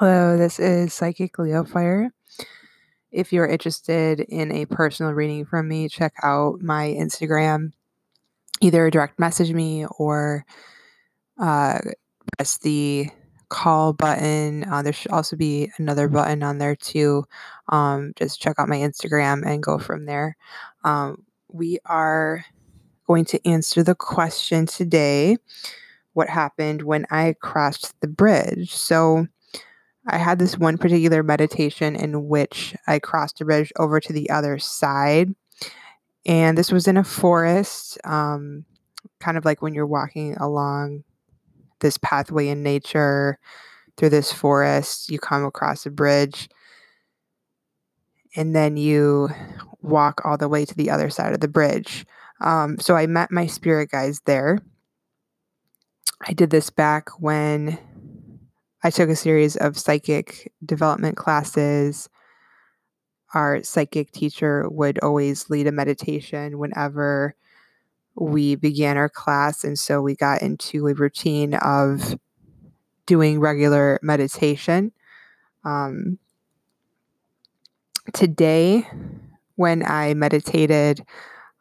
Hello, this is Psychic Leo Fire. If you're interested in a personal reading from me, check out my Instagram. Either direct message me or uh, press the call button. Uh, there should also be another button on there too. Um, just check out my Instagram and go from there. Um, we are going to answer the question today what happened when I crossed the bridge. So, I had this one particular meditation in which I crossed a bridge over to the other side. And this was in a forest, um, kind of like when you're walking along this pathway in nature through this forest, you come across a bridge. And then you walk all the way to the other side of the bridge. Um, so I met my spirit guides there. I did this back when I took a series of psychic development classes. Our psychic teacher would always lead a meditation whenever we began our class. And so we got into a routine of doing regular meditation. Um, today, when I meditated,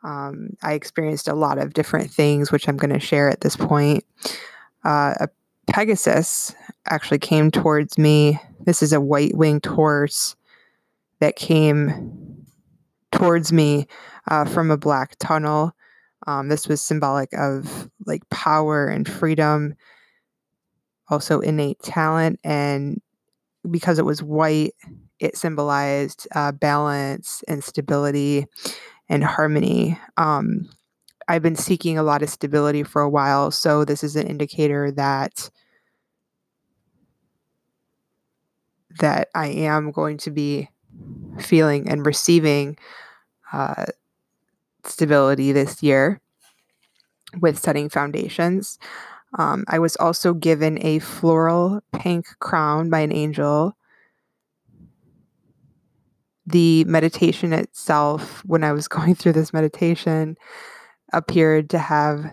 um, I experienced a lot of different things, which I'm going to share at this point. Uh, a Pegasus actually came towards me. This is a white winged horse that came towards me uh, from a black tunnel. Um, this was symbolic of like power and freedom, also innate talent. And because it was white, it symbolized uh, balance and stability and harmony. Um, I've been seeking a lot of stability for a while, so this is an indicator that that I am going to be feeling and receiving uh, stability this year with setting foundations. Um, I was also given a floral pink crown by an angel. The meditation itself, when I was going through this meditation, appeared to have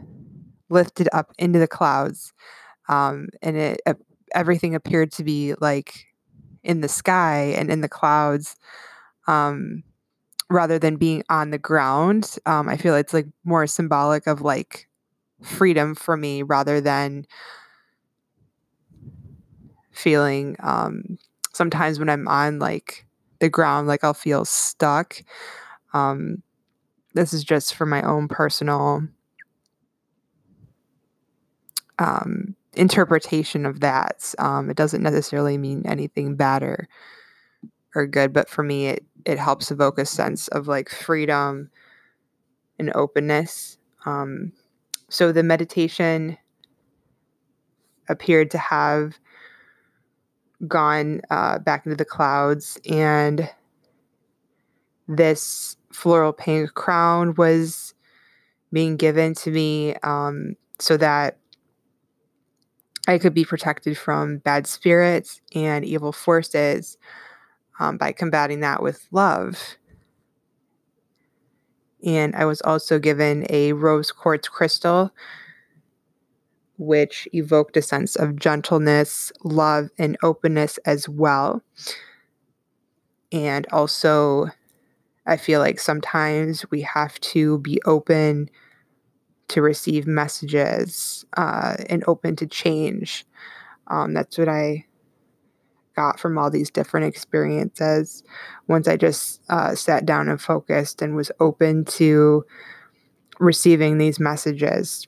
lifted up into the clouds. Um, and it, uh, everything appeared to be like in the sky and in the clouds um, rather than being on the ground. Um, I feel it's like more symbolic of like freedom for me rather than feeling um, sometimes when I'm on like the ground, like I'll feel stuck. Um, this is just for my own personal um, interpretation of that. Um, it doesn't necessarily mean anything bad or or good, but for me, it it helps evoke a sense of like freedom and openness. Um, so the meditation appeared to have gone uh, back into the clouds, and this floral pink crown was being given to me um, so that I could be protected from bad spirits and evil forces um, by combating that with love. And I was also given a rose quartz crystal, which evoked a sense of gentleness, love, and openness as well. And also, I feel like sometimes we have to be open to receive messages uh, and open to change. Um, that's what I got from all these different experiences once I just uh, sat down and focused and was open to receiving these messages.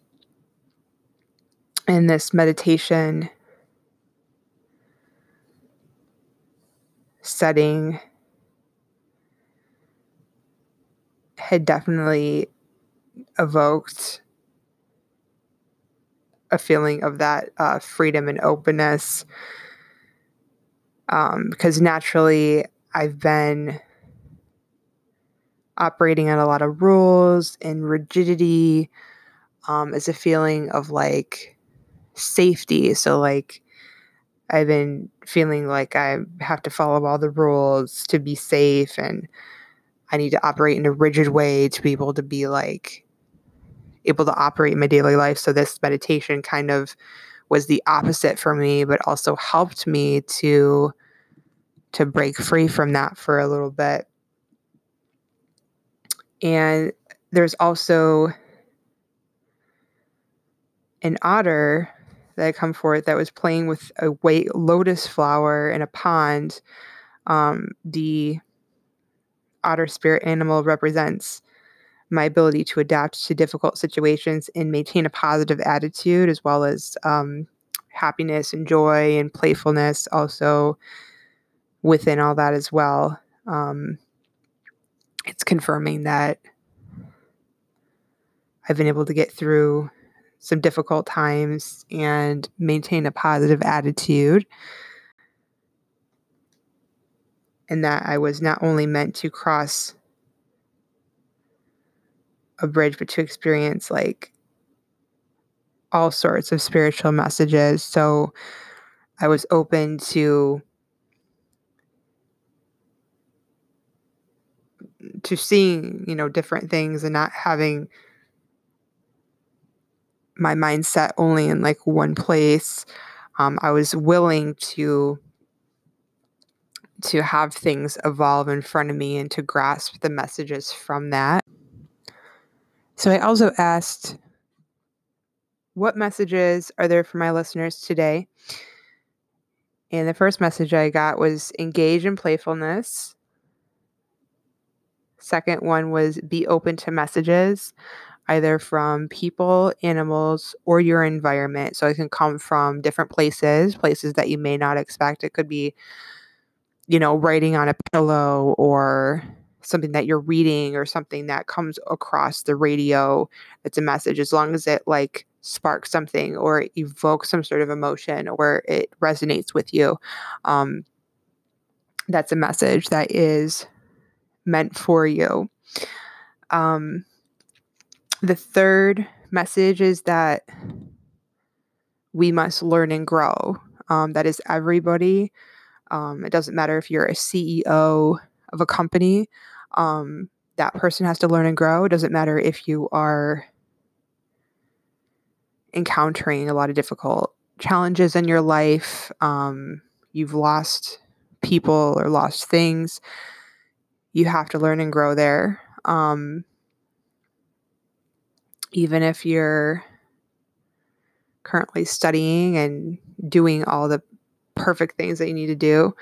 And this meditation setting had definitely evoked a feeling of that uh, freedom and openness. Um, because naturally, I've been operating on a lot of rules and rigidity um, as a feeling of like safety. So, like, I've been feeling like I have to follow all the rules to be safe, and I need to operate in a rigid way to be able to be like able to operate in my daily life. So this meditation kind of was the opposite for me, but also helped me to to break free from that for a little bit. And there's also an otter that had come forth that was playing with a white lotus flower in a pond. Um, the otter spirit animal represents my ability to adapt to difficult situations and maintain a positive attitude, as well as um, happiness and joy and playfulness, also within all that as well. Um, it's confirming that I've been able to get through some difficult times and maintain a positive attitude. And that I was not only meant to cross a bridge, but to experience like all sorts of spiritual messages. So I was open to to seeing, you know, different things and not having my mindset only in like one place. Um, I was willing to to have things evolve in front of me and to grasp the messages from that. So I also asked, what messages are there for my listeners today? And the first message I got was engage in playfulness. Second one was be open to messages either from people, animals, or your environment. So it can come from different places, places that you may not expect. It could be, you know, writing on a pillow or something that you're reading or something that comes across the radio that's a message as long as it like sparks something or evokes some sort of emotion or it resonates with you um, that's a message that is meant for you um, the third message is that we must learn and grow. Um, that is everybody. Um, it doesn't matter if you're a CEO of a company, um, that person has to learn and grow. It doesn't matter if you are encountering a lot of difficult challenges in your life, um, you've lost people or lost things. You have to learn and grow there. Um, even if you're currently studying and doing all the perfect things that you need to do,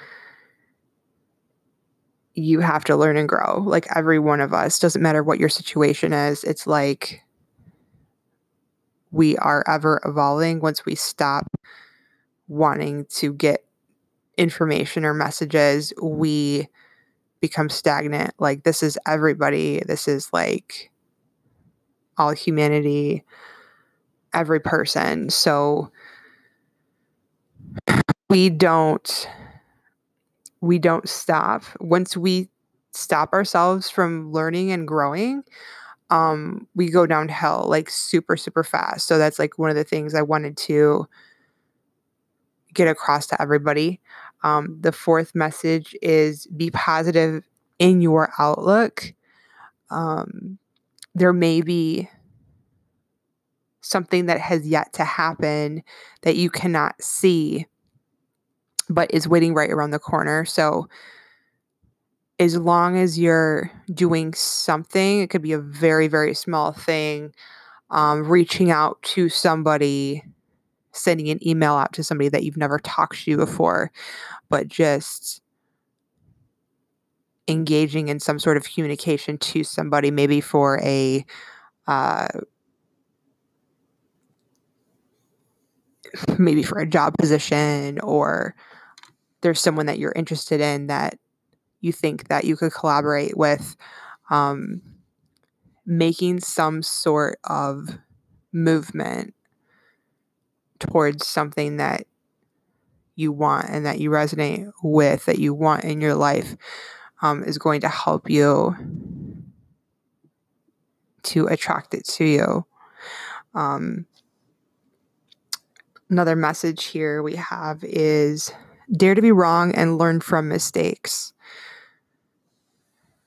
you have to learn and grow. Like every one of us, doesn't matter what your situation is. It's like we are ever evolving once we stop wanting to get information or messages, we become stagnant. Like, this is everybody. This is like all humanity, every person. So we don't we don't stop. Once we stop ourselves from learning and growing, um, we go downhill like super, super fast. So that's like one of the things I wanted to get across to everybody. Um, the fourth message is be positive in your outlook. Um, there may be something that has yet to happen that you cannot see but is waiting right around the corner. So as long as you're doing something it could be a very very small thing um, reaching out to somebody sending an email out to somebody that you've never talked to before but just engaging in some sort of communication to somebody, maybe for a uh, maybe for a job position or there's someone that you're interested in that you think that you could collaborate with um, making some sort of movement towards something that you want and that you resonate with that you want in your life um, is going to help you to attract it to you. Um, another message here we have is dare to be wrong and learn from mistakes.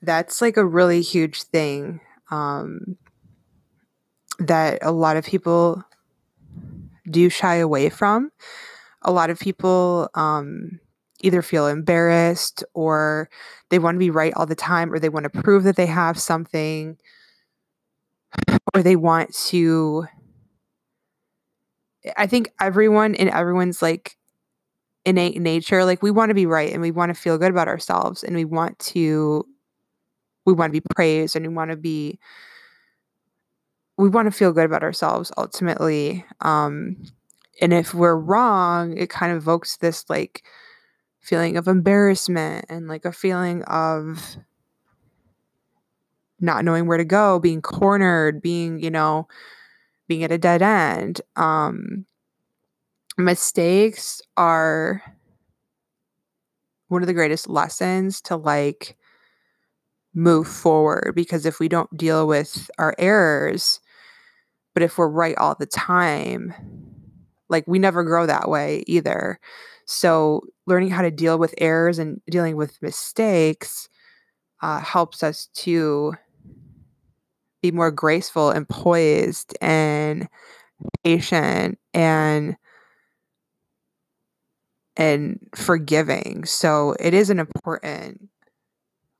That's like a really huge thing um, that a lot of people do shy away from. A lot of people um, either feel embarrassed or they want to be right all the time or they want to prove that they have something or they want to I think everyone in everyone's like innate nature like we want to be right and we want to feel good about ourselves and we want to we want to be praised and we want to be we want to feel good about ourselves ultimately um and if we're wrong it kind of evokes this like feeling of embarrassment and like a feeling of not knowing where to go being cornered being you know being at a dead end um mistakes are one of the greatest lessons to like move forward because if we don't deal with our errors but if we're right all the time like we never grow that way either. So learning how to deal with errors and dealing with mistakes uh, helps us to be more graceful and poised and patient and and forgiving. So it is an important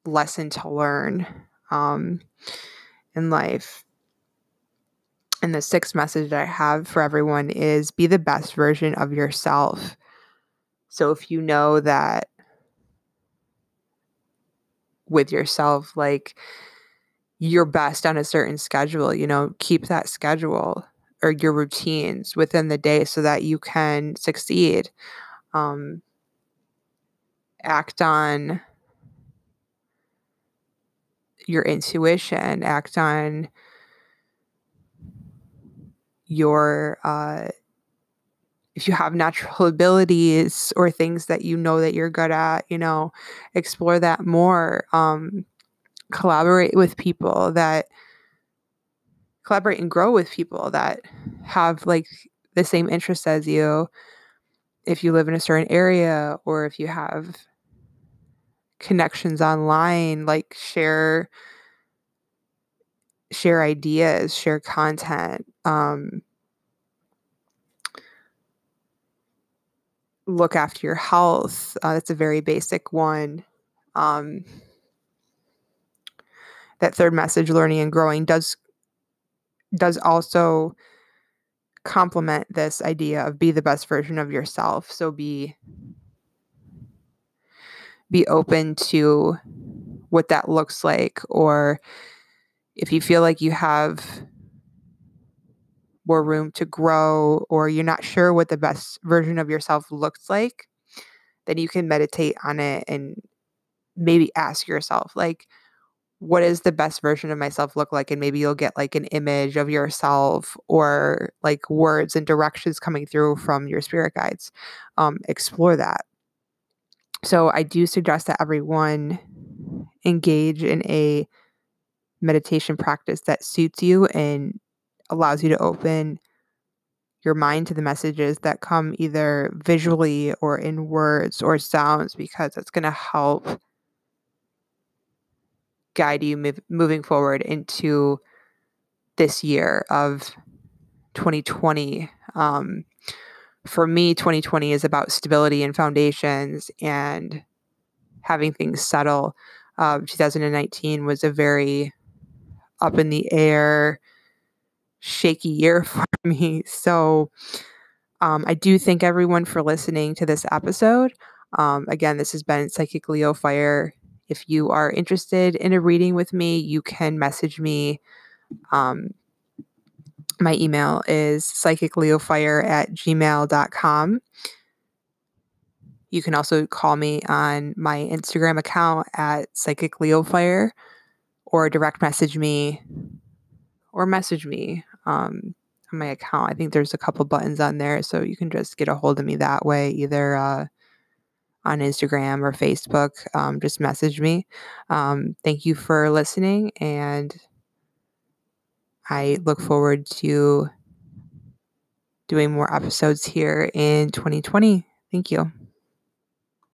lesson to learn um, in life. And the sixth message that I have for everyone is be the best version of yourself. So if you know that with yourself, like you're best on a certain schedule, you know, keep that schedule or your routines within the day so that you can succeed um, act on your intuition, act on your uh, if you have natural abilities or things that you know that you're good at, you know, explore that more. Um, collaborate with people that collaborate and grow with people that have like the same interests as you if you live in a certain area or if you have connections online like share share ideas share content um, look after your health uh, that's a very basic one um, that third message learning and growing does does also complement this idea of be the best version of yourself. So be be open to what that looks like or if you feel like you have more room to grow or you're not sure what the best version of yourself looks like, then you can meditate on it and maybe ask yourself like what does the best version of myself look like and maybe you'll get like an image of yourself or like words and directions coming through from your spirit guides. Um, explore that. So i do suggest that everyone engage in a meditation practice that suits you and allows you to open your mind to the messages that come either visually or in words or sounds because it's going to help guide you moving forward into this year of 2020. Um, for me, 2020 is about stability and foundations and having things settle. Uh, 2019 was a very up in the air, shaky year for me. So um, I do thank everyone for listening to this episode. Um, again, this has been Psychic Leo Fire. If you are interested in a reading with me, you can message me. Um, my email is psychicleofire at gmail.com. You can also call me on my Instagram account at psychicleofire or direct message me or message me um, on my account. I think there's a couple buttons on there, so you can just get a hold of me that way, either uh, on Instagram or Facebook, um, just message me. Um, thank you for listening, and I look forward to doing more episodes here in 2020. Thank you.